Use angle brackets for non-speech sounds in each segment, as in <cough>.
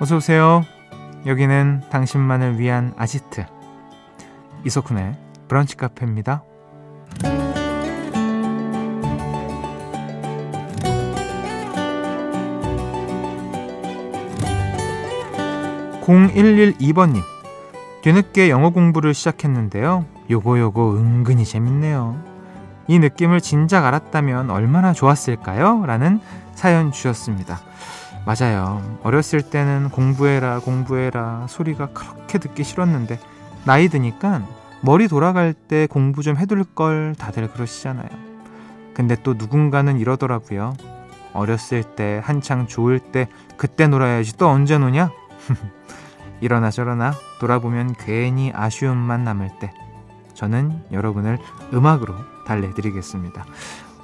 어서 오세요. 여기는 당신만을 위한 아지트 이석훈의 브런치 카페입니다. 0112번님 뒤늦게 영어 공부를 시작했는데요. 요거 요거 은근히 재밌네요. 이 느낌을 진작 알았다면 얼마나 좋았을까요? 라는 사연 주셨습니다. 맞아요. 어렸을 때는 공부해라, 공부해라 소리가 그렇게 듣기 싫었는데 나이 드니까 머리 돌아갈 때 공부 좀 해둘 걸 다들 그러시잖아요. 근데 또 누군가는 이러더라고요. 어렸을 때 한창 좋을 때 그때 놀아야지 또 언제 노냐? <laughs> 이러나 저러나 돌아보면 괜히 아쉬움만 남을 때 저는 여러분을 음악으로 달래드리겠습니다.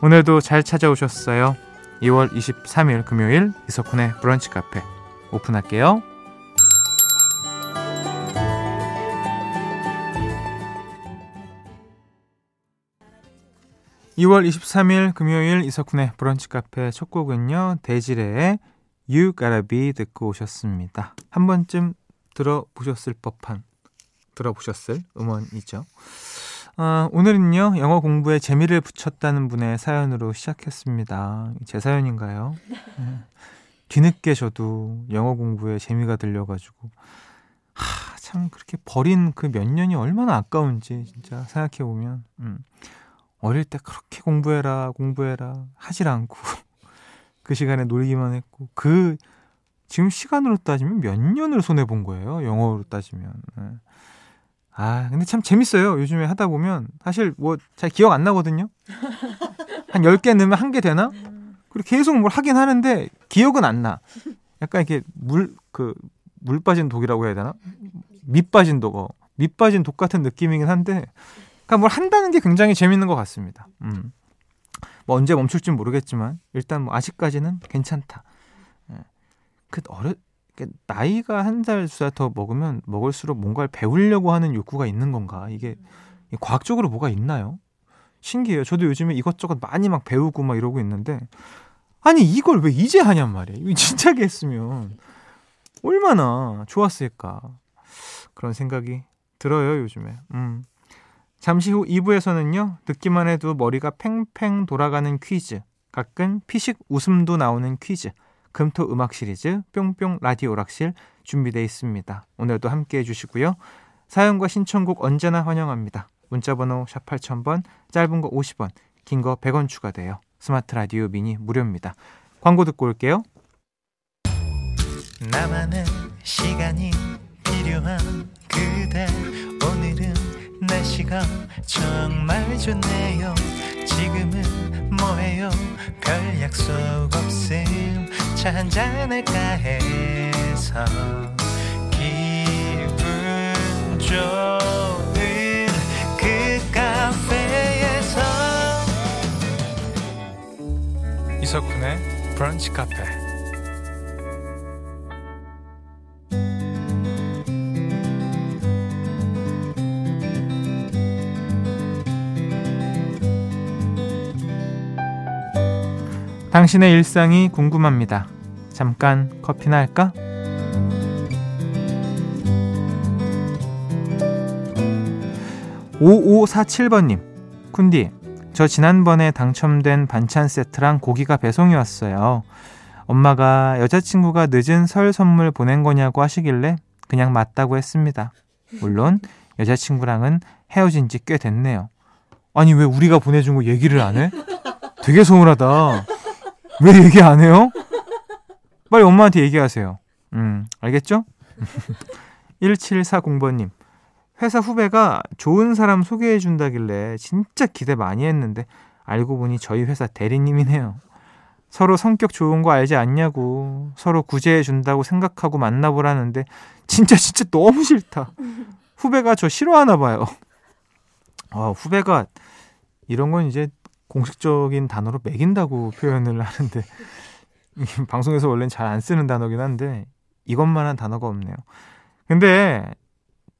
오늘도 잘 찾아오셨어요. 2월 23일 금요일 이석훈의 브런치 카페 오픈할게요. 2월 23일 금요일 이석훈의 브런치 카페 첫 곡은요. 대지레의 You Gotta Be 듣고 오셨습니다. 한 번쯤 들어보셨을 법한 들어보셨을 음원이죠. 어, 오늘은요 영어 공부에 재미를 붙였다는 분의 사연으로 시작했습니다. 제 사연인가요? 네. 뒤늦게 저도 영어 공부에 재미가 들려가지고 하, 참 그렇게 버린 그 몇 년이 얼마나 아까운지 진짜 생각해 보면 음, 어릴 때 그렇게 공부해라 공부해라 하질 않고 <laughs> 그 시간에 놀기만 했고 그 지금 시간으로 따지면 몇 년을 손해 본 거예요. 영어로 따지면. 네. 아, 근데 참 재밌어요. 요즘에 하다 보면 사실 뭐 잘 기억 안 나거든요. 한 10개 넣으면 한 개 되나? 그리고 계속 뭘 하긴 하는데 기억은 안 나. 약간 이렇게 물 그 물 빠진 독이라고 해야 되나? 밑 빠진 독. 어. 밑 빠진 독 같은 느낌이긴 한데 그러니까 뭘 한다는 게 굉장히 재밌는 것 같습니다. 음. 뭐 언제 멈출지 모르겠지만 일단 뭐 아직까지는 괜찮다. 그 어려 나이가 한 살 두 살 더 먹으면 먹을수록 뭔가를 배우려고 하는 욕구가 있는 건가? 이게 과학적으로 뭐가 있나요? 신기해요. 저도 요즘에 이것저것 많이 막 배우고 막 이러고 있는데 아니 이걸 왜 이제 하냔 말이에요. 이거 진작에 했으면 얼마나 좋았을까 그런 생각이 들어요 요즘에. 음. 잠시 후 2부에서는요 듣기만 해도 머리가 팽팽 돌아가는 퀴즈, 가끔 피식 웃음도 나오는 퀴즈. 금토 음악 시리즈 뿅뿅 라디오 오락실 준비되어 있습니다. 오늘도 함께 해주시고요. 사연과 신청곡 언제나 환영합니다. 문자번호 샵 8000번, 짧은 거 50원, 긴 거 100원 추가돼요. 스마트 라디오 미니 무료입니다. 광고 듣고 올게요. 나만의 시간이 필요한 그대 오늘은 날씨가 정말 좋네요. 지금은 뭐해요? 별 약속 없음 차 한잔할까 해서 기분 좋은 그 카페에서 이석훈의 브런치 카페 당신의 일상이 궁금합니다. 잠깐 커피나 할까? 5547번님, 쿤디, 저 지난번에 당첨된 반찬 세트랑 고기가 배송이 왔어요. 엄마가 여자친구가 늦은 설 선물 보낸 거냐고 하시길래 그냥 맞다고 했습니다. 물론 여자친구랑은 헤어진 지 꽤 됐네요. 아니, 왜 우리가 보내준 거 얘기를 안 해? 되게 소홀하다. 왜 얘기 안 해요? 빨리 엄마한테 얘기하세요. 음, 알겠죠? <laughs> 1740번님. 회사 후배가 좋은 사람 소개해 준다길래 진짜 기대 많이 했는데 알고 보니 저희 회사 대리님이네요. 서로 성격 좋은 거 알지 않냐고 서로 구제해 준다고 생각하고 만나보라는데 진짜 진짜 너무 싫다. 후배가 저 싫어하나 봐요. 아, 후배가 이런 건 이제 공식적인 단어로 매긴다고 표현을 하는데 <laughs> 방송에서 원래는 잘 안 쓰는 단어긴 한데 이것만한 단어가 없네요. 근데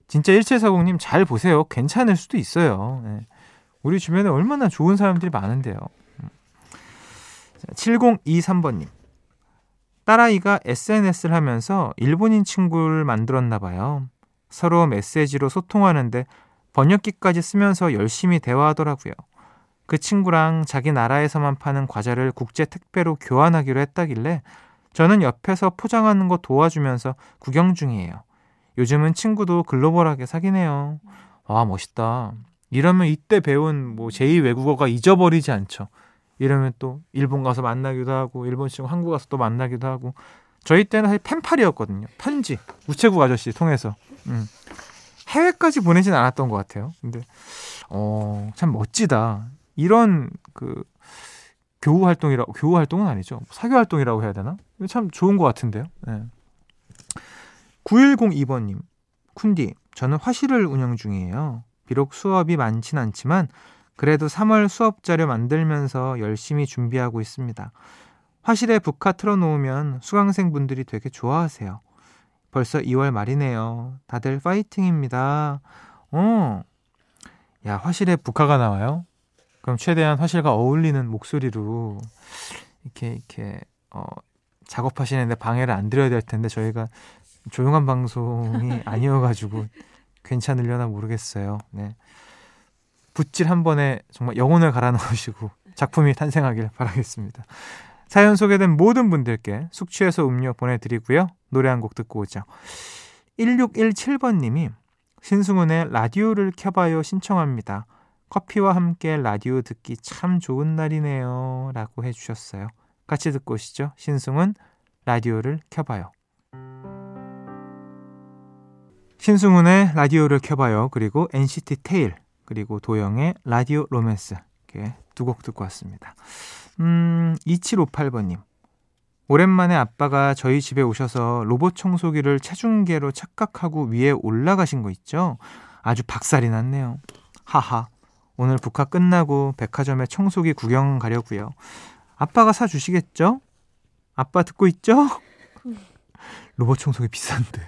진짜 1740님 잘 보세요. 괜찮을 수도 있어요. 네. 우리 주변에 얼마나 좋은 사람들이 많은데요. 7023번님. 딸아이가 SNS를 하면서 일본인 친구를 만들었나 봐요. 서로 메시지로 소통하는데 번역기까지 쓰면서 열심히 대화하더라고요. 그 친구랑 자기 나라에서만 파는 과자를 국제 택배로 교환하기로 했다길래 저는 옆에서 포장하는 거 도와주면서 구경 중이에요. 요즘은 친구도 글로벌하게 사귀네요. 와, 멋있다. 이러면 이때 배운 뭐 제2 외국어가 잊어버리지 않죠. 이러면 또 일본 가서 만나기도 하고 일본 친구 한국 가서 또 만나기도 하고 저희 때는 사실 펜팔이었거든요. 편지 우체국 아저씨 통해서 음. 해외까지 보내진 않았던 것 같아요. 근데 어, 참 멋지다. 이런 그 교우 활동이라고 교우 활동은 아니죠. 사교 활동이라고 해야 되나? 참 좋은 것 같은데요. 네. 9102번님, 쿤디, 저는 화실을 운영 중이에요. 비록 수업이 많진 않지만 그래도 3월 수업 자료 만들면서 열심히 준비하고 있습니다. 화실에 북카 틀어놓으면 수강생분들이 되게 좋아하세요. 벌써 2월 말이네요. 다들 파이팅입니다. 어, 야 화실에 북카가 나와요? 그럼 최대한 화실과 어울리는 목소리로 이렇게 이렇게 어, 작업하시는데 방해를 안 드려야 될 텐데 저희가 조용한 방송이 <laughs> 아니어가지고 괜찮으려나 모르겠어요. 네. 붓질 한 번에 정말 영혼을 갈아 넣으시고 작품이 탄생하길 바라겠습니다. 사연 소개된 모든 분들께 숙취해서 음료 보내드리고요. 노래 한 곡 듣고 오죠. 1617번님이 신승훈의 라디오를 켜봐요 신청합니다. 커피와 함께 라디오 듣기 참 좋은 날이네요. 라고 해주셨어요. 같이 듣고 오시죠. 신승훈 라디오를 켜봐요. 신승훈의 라디오를 켜봐요. 그리고 NCT 테일 그리고 도영의 라디오 로맨스 이렇게 두 곡 듣고 왔습니다. 음, 2758번님. 오랜만에 아빠가 저희 집에 오셔서 로봇 청소기를 체중계로 착각하고 위에 올라가신 거 있죠? 아주 박살이 났네요. 하하. 오늘 북학 끝나고 백화점에 청소기 구경 가려고요. 아빠가 사 주시겠죠? 아빠 듣고 있죠? <laughs> 로봇 청소기 비싼데.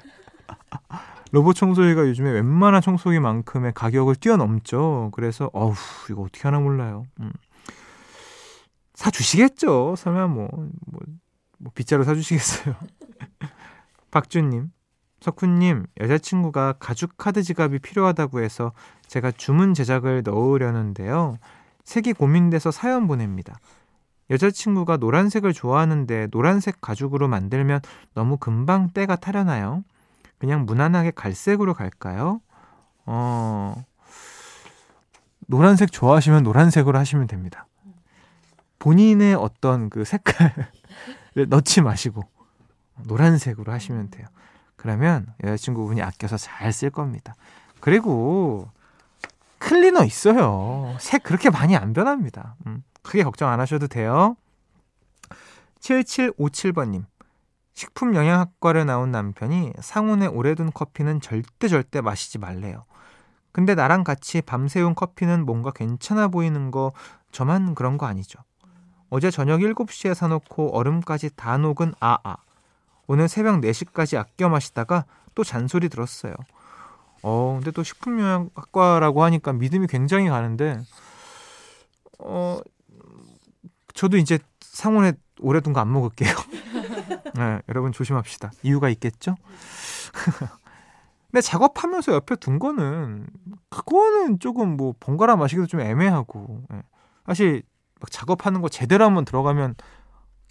로봇 청소기가 요즘에 웬만한 청소기만큼의 가격을 뛰어넘죠. 그래서 어우 이거 어떻게 하나 몰라요. 음. 사 주시겠죠. 설마 뭐, 뭐, 뭐 빗자루 사 주시겠어요. <laughs> 박준님, 석훈님, 여자친구가 가죽 카드 지갑이 필요하다고 해서 제가 주문 제작을 넣으려는데요. 색이 고민돼서 사연 보냅니다. 여자친구가 노란색을 좋아하는데 노란색 가죽으로 만들면 너무 금방 때가 타려나요? 그냥 무난하게 갈색으로 갈까요? 어, 노란색 좋아하시면 노란색으로 하시면 됩니다. 본인의 어떤 그 색깔을 <laughs> 넣지 마시고 노란색으로 하시면 돼요. 그러면 여자친구분이 아껴서 잘 쓸 겁니다. 그리고 클리너 있어요. 색 그렇게 많이 안 변합니다. 음, 크게 걱정 안 하셔도 돼요. 7757번님. 식품 영양학과를 나온 남편이 상온에 오래 둔 커피는 절대 절대 마시지 말래요. 근데 나랑 같이 밤새운 커피는 뭔가 괜찮아 보이는 거 저만 그런 거 아니죠. 어제 저녁 7시에 사놓고 얼음까지 다 녹은 아아. 오늘 새벽 4시까지 아껴 마시다가 또 잔소리 들었어요. 어, 근데 또 식품영양학과라고 하니까 믿음이 굉장히 가는데, 어, 저도 이제 상온에 오래 둔 거 안 먹을게요. <laughs> 네, 여러분 조심합시다. 이유가 있겠죠? <laughs> 근데 작업하면서 옆에 둔 거는, 그거는 조금 뭐 번갈아 마시기도 좀 애매하고, 네. 사실 막 작업하는 거 제대로 한번 들어가면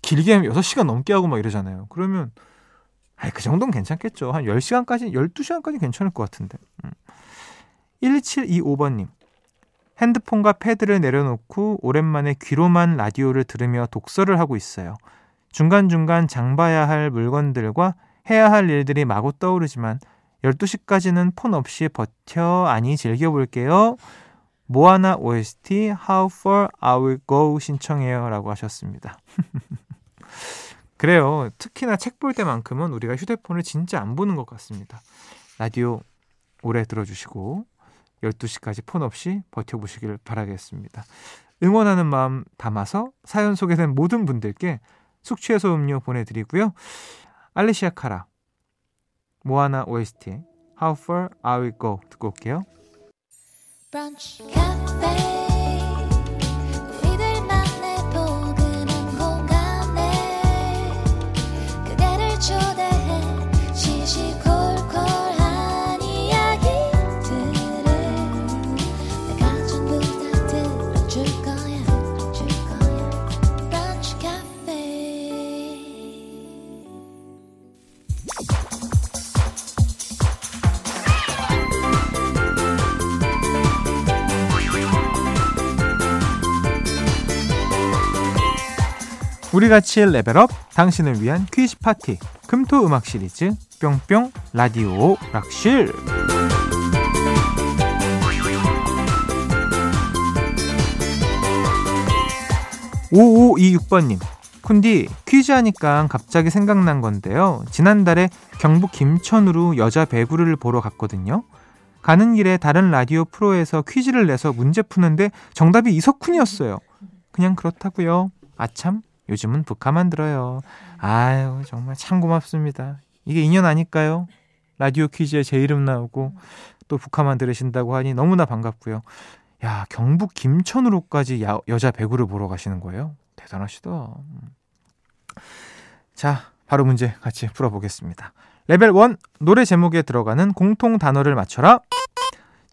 길게 하면 6시간 넘게 하고 막 이러잖아요. 그러면 아이, 그 정도는 괜찮겠죠. 한 10시간까지, 12시간까지 괜찮을 것 같은데. 음. 1725번 님. 핸드폰과 패드를 내려놓고 오랜만에 귀로만 라디오를 들으며 독서를 하고 있어요. 중간중간 장봐야 할 물건들과 해야 할 일들이 마구 떠오르지만 12시까지는 폰 없이 버텨 아니 즐겨볼게요. 모아나 OST How Far I Will Go 신청해요 라고 하셨습니다. <laughs> 그래요. 특히나 책 볼 때만큼은 우리가 휴대폰을 진짜 안 보는 것 같습니다. 라디오 오래 들어주시고 12시까지 폰 없이 버텨보시길 바라겠습니다. 응원하는 마음 담아서 사연 소개된 모든 분들께 숙취해소 음료 보내드리고요. 알리시아 카라 모아나 OST How Far I Will Go 듣고 올게요. 브런치, 우리 같이 level up 당신을 위한 퀴즈 파티 금토 음악 시리즈 뿅뿅 라디오 락실 5526번님 쿤디 퀴즈 하니까 갑자기 생각난 건데요. 지난달에 경북 김천으로 여자 배구를 보러 갔거든요. 가는 길에 다른 라디오 프로에서 퀴즈를 내서 문제 푸는데 정답이 이석훈이었어요. 그냥 그렇다고요. 아참 요즘은 북한만 들어요. 아유 정말 참 고맙습니다. 이게 인연 아닐까요? 라디오 퀴즈에 제 이름 나오고 또 북한만 들으신다고 하니 너무나 반갑고요. 야 경북 김천으로까지 야, 여자 배구를 보러 가시는 거예요. 대단하시다. 음. 자, 바로 문제 같이 풀어보겠습니다. 레벨 1 노래 제목에 들어가는 공통 단어를 맞춰라.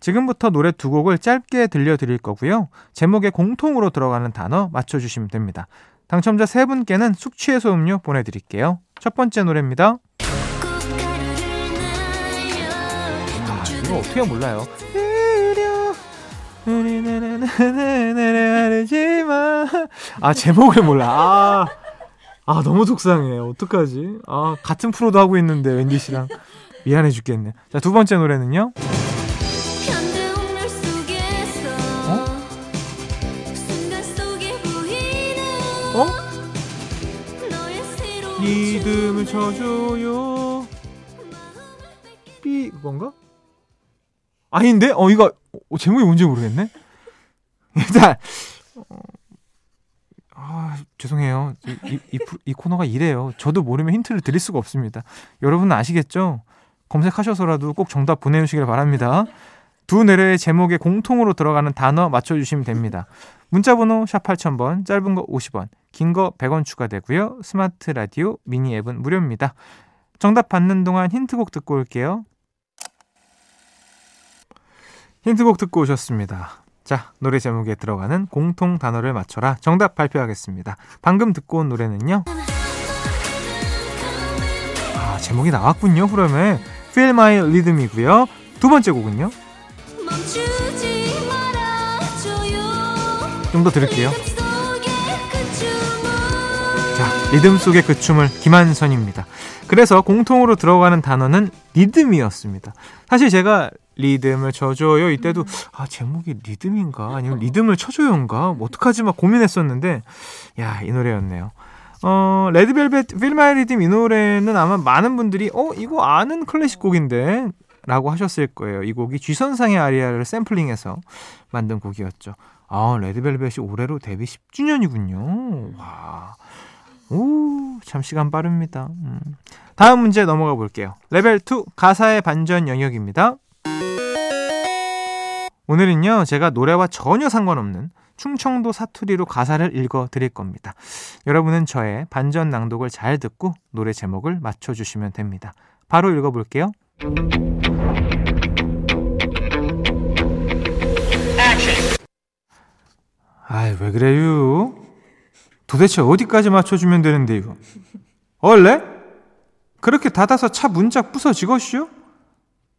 지금부터 노래 두 곡을 짧게 들려드릴 거고요. 제목에 공통으로 들어가는 단어 맞춰주시면 됩니다. 당첨자 세 분께는 숙취해소 음료 보내드릴게요. 첫 번째 노래입니다. 아, 이거 어떻게 몰라요? 아 제목을 몰라. 아, 아 너무 속상해. 어떡하지? 아 같은 프로도 하고 있는데 웬디 씨랑 미안해 죽겠네. 자 두 번째 노래는요. 리듬을 쳐줘요. 삐 그건가? 아닌데? 어 이거 어, 제목이 뭔지 모르겠네. <laughs> 일단 어, 아 죄송해요. 이, 이, 이, 이, 코너가 이래요. 저도 모르면 힌트를 드릴 수가 없습니다. 여러분은 아시겠죠? 검색하셔서라도 꼭 정답 보내주시길 바랍니다. 두 노래의 제목에 공통으로 들어가는 단어 맞춰주시면 됩니다. 문자번호 샵 8000번, 짧은 거 50원, 긴 거 100원 추가되고요. 스마트 라디오 미니 앱은 무료입니다. 정답 받는 동안 힌트곡 듣고 올게요. 힌트곡 듣고 오셨습니다. 자, 노래 제목에 들어가는 공통 단어를 맞춰라. 정답 발표하겠습니다. 방금 듣고 온 노래는요. 아, 제목이 나왔군요. 그러면 Feel My Rhythm이고요. 두 번째 곡은요. 좀 더 들을게요. 리듬 속의 그 춤을 김한선입니다. 그래서 공통으로 들어가는 단어는 리듬이었습니다. 사실 제가 리듬을 쳐줘요. 이때도 아 제목이 리듬인가 아니면 리듬을 쳐줘요인가 뭐 어떡하지 막 고민했었는데 야 이 노래였네요. 어 레드벨벳 Feel My Rhythm 이 노래는 아마 많은 분들이 어 이거 아는 클래식 곡인데 라고 하셨을 거예요. 이 곡이 G선상의 아리아를 샘플링해서 만든 곡이었죠. 아 레드벨벳이 올해로 데뷔 10주년이군요. 와. 오, 참 시간 빠릅니다. 음. 다음 문제 넘어가 볼게요. 레벨 2 가사의 반전 영역입니다. 오늘은요, 제가 노래와 전혀 상관없는 충청도 사투리로 가사를 읽어 드릴 겁니다. 여러분은 저의 반전 낭독을 잘 듣고 노래 제목을 맞춰 주시면 됩니다. 바로 읽어 볼게요. 아이, 왜 그래요? 도대체 어디까지 맞춰주면 되는데, 이거? 원래? 그렇게 닫아서 차 문짝 부서지겠슈?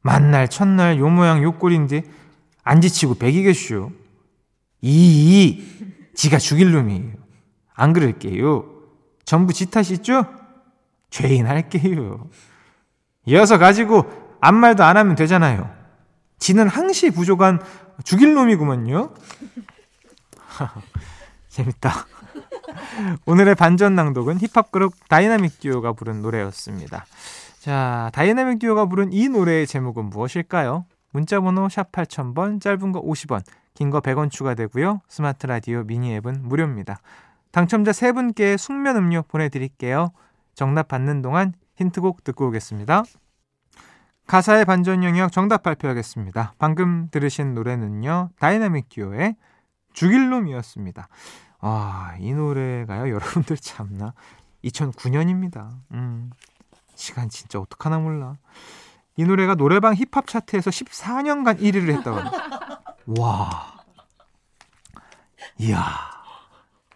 만날 첫날 요 모양 요 꼴인데 안 지치고 배기겠슈. 이, 지가 죽일 놈이에요. 안 그럴게요. 전부 지 탓이죠? 죄인 할게요. 이어서 가지고 아무 말도 안 하면 되잖아요. 지는 항시 부족한 죽일 놈이구먼요. <laughs> 재밌다. 오늘의 반전 낭독은 힙합 그룹 다이나믹 듀오가 부른 노래였습니다. 자, 다이나믹 듀오가 부른 이 노래의 제목은 무엇일까요? 문자 번호 샵 8000번, 짧은 거 50원, 긴 거 100원 추가되고요. 스마트 라디오 미니 앱은 무료입니다. 당첨자 3분께 숙면 음료 보내드릴게요. 정답 받는 동안 힌트곡 듣고 오겠습니다. 가사의 반전 영역 정답 발표하겠습니다. 방금 들으신 노래는요. 다이나믹 듀오의 죽일 놈이었습니다. 아, 이 노래가요. <laughs> 여러분들 참나 2009년입니다. 음. 시간 진짜 어떡하나 몰라. 이 노래가 노래방 힙합 차트에서 14년간 1위를 했다고. 와. 이야.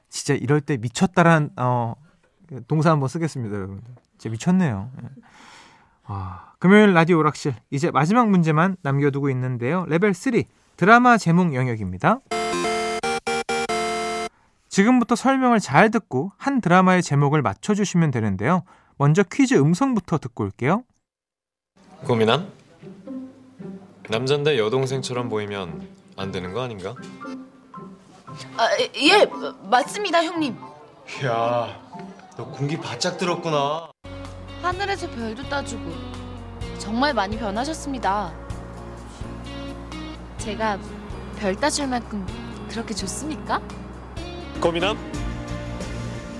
진짜 이럴 때 미쳤다란 어 동사 한번 쓰겠습니다, 여러분들. 진짜 미쳤네요. 예. 와. 금요일 라디오 오락실 이제 마지막 문제만 남겨두고 있는데요. 레벨 3 드라마 제목 영역입니다. 지금부터 설명을 잘 듣고 한 드라마의 제목을 맞춰주시면 되는데요. 먼저 퀴즈 음성부터 듣고 올게요. 고민함? 남잔데 여동생처럼 보이면 안 되는 거 아닌가? 아, 예, 맞습니다, 형님. 야, 너 공기 바짝 들었구나. 하늘에서 별도 따주고 정말 많이 변하셨습니다. 제가 별 따줄 만큼 그렇게 좋습니까? 고민함?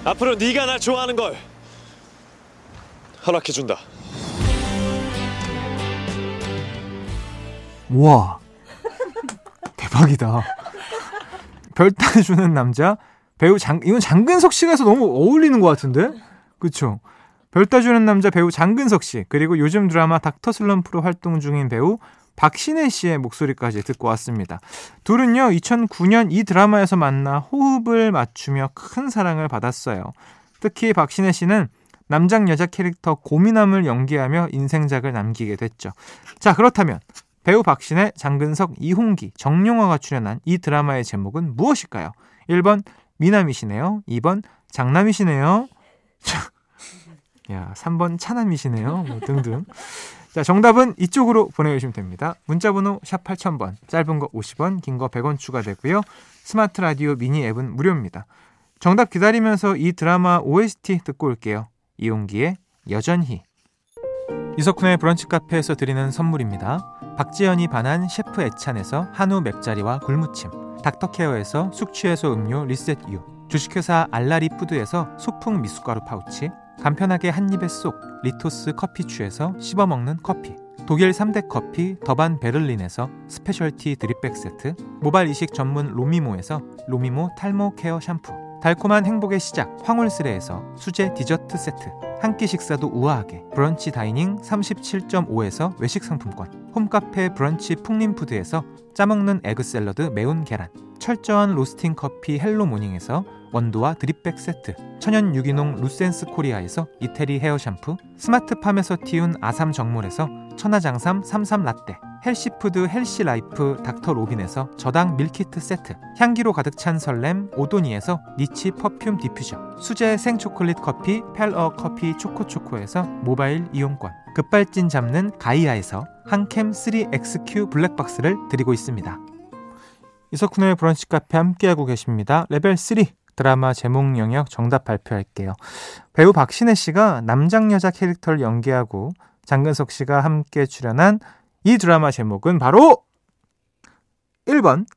앞으로 네가 날 좋아하는 걸 허락해준다. 와 대박이다. 별 따 주는 남자 배우 장 이건 장근석 씨가 해서 너무 어울리는 것 같은데 그쵸? 별 따 주는 남자 배우 장근석 씨 그리고 요즘 드라마 닥터 슬럼프로 활동 중인 배우 박신혜 씨의 목소리까지 듣고 왔습니다. 둘은요 2009년 이 드라마에서 만나 호흡을 맞추며 큰 사랑을 받았어요. 특히 박신혜 씨는 남장 여자 캐릭터 고민함을 연기하며 인생작을 남기게 됐죠. 자 그렇다면 배우 박신혜, 장근석, 이홍기, 정용화가 출연한 이 드라마의 제목은 무엇일까요? 1번 미남이시네요. 2번 장남이시네요. 야, 3번 차남이시네요. 뭐 등등. 자, 정답은 이쪽으로 보내주시면 됩니다. 문자번호 샵 8000번, 짧은 거 50원, 긴 거 100원 추가되고요. 스마트 라디오 미니 앱은 무료입니다. 정답 기다리면서 이 드라마 OST 듣고 올게요. 이홍기의 여전히. 이석훈의 브런치 카페에서 드리는 선물입니다. 박지연이 반한 셰프 애찬에서 한우 맵자리와 굴무침, 닥터케어에서 숙취해소 음료 리셋유, 주식회사 알라리 푸드에서 소풍 미숫가루 파우치, 간편하게 한입에 쏙 리토스 커피추에서 씹어먹는 커피 독일 3대 커피 더반 베를린에서 specialty drip bag 세트 모발 이식 전문 로미모에서 로미모 탈모 케어 샴푸 달콤한 행복의 시작 황홀스레에서 수제 디저트 세트 한 끼 식사도 우아하게 브런치 다이닝 37.5에서 외식 상품권 홈카페 브런치 풍림푸드에서 짜먹는 에그 샐러드 매운 계란 철저한 로스팅 커피 헬로 모닝에서 원두와 드립백 세트 천연 유기농 루센스 코리아에서 이태리 헤어 샴푸 스마트팜에서 튀운 아삼 정물에서 천하장삼 삼삼 라떼 헬시푸드 헬시라이프 닥터 로빈에서 저당 밀키트 세트 향기로 가득 찬 설렘 오도니에서 니치 퍼퓸 디퓨저 수제 생초콜릿 커피 펠어 커피 초코초코에서 모바일 이용권 급발진 잡는 가이아에서 한캠 3XQ 블랙박스를 드리고 있습니다. 이석훈의 브런치 카페 함께하고 계십니다. 레벨 3 드라마 제목 영역 정답 발표할게요. 배우 박신혜 씨가 남장 여자 캐릭터를 연기하고 장근석 씨가 함께 출연한 이 드라마 제목은 바로 1번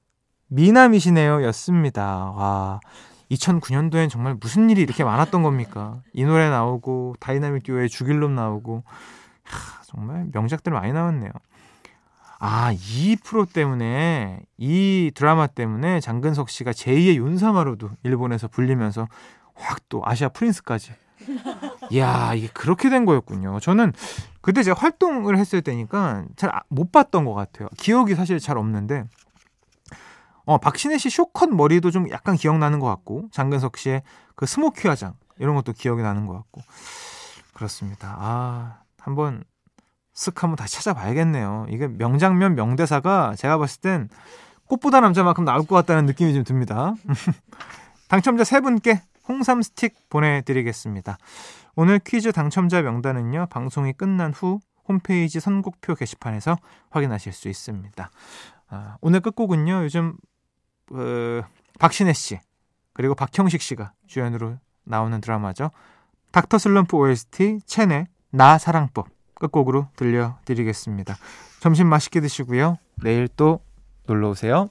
미남이시네요 였습니다. 와 2009년도엔 정말 무슨 일이 이렇게 많았던 겁니까? 이 노래 나오고 다이나믹 듀오의 죽일놈 나오고 하, 정말 명작들 많이 나왔네요. 아, 이 프로 때문에, 이 드라마 때문에 장근석 씨가 제2의 욘사마로도 일본에서 불리면서 확 또 아시아 프린스까지. 이야, 이게 그렇게 된 거였군요. 저는 그때 제가 활동을 했을 때니까 잘 못 봤던 것 같아요. 기억이 사실 잘 없는데, 어, 박신혜 씨 쇼컷 머리도 좀 약간 기억나는 것 같고, 장근석 씨의 그 스모키 화장, 이런 것도 기억이 나는 것 같고. 그렇습니다. 아, 한번 쓱 한번 다시 찾아봐야겠네요. 이게 명장면 명대사가 제가 봤을 땐 꽃보다 남자만큼 나올 것 같다는 느낌이 좀 듭니다. <laughs> 당첨자 세 분께 홍삼 스틱 보내드리겠습니다. 오늘 퀴즈 당첨자 명단은요, 방송이 끝난 후 홈페이지 선곡표 게시판에서 확인하실 수 있습니다. 아, 오늘 끝곡은요, 요즘, 어, 박신혜 씨, 그리고 박형식 씨가 주연으로 나오는 드라마죠. 닥터 슬럼프 OST, 체내, 나 사랑법. 끝곡으로 들려드리겠습니다. 점심 맛있게 드시고요. 내일 또 놀러 오세요.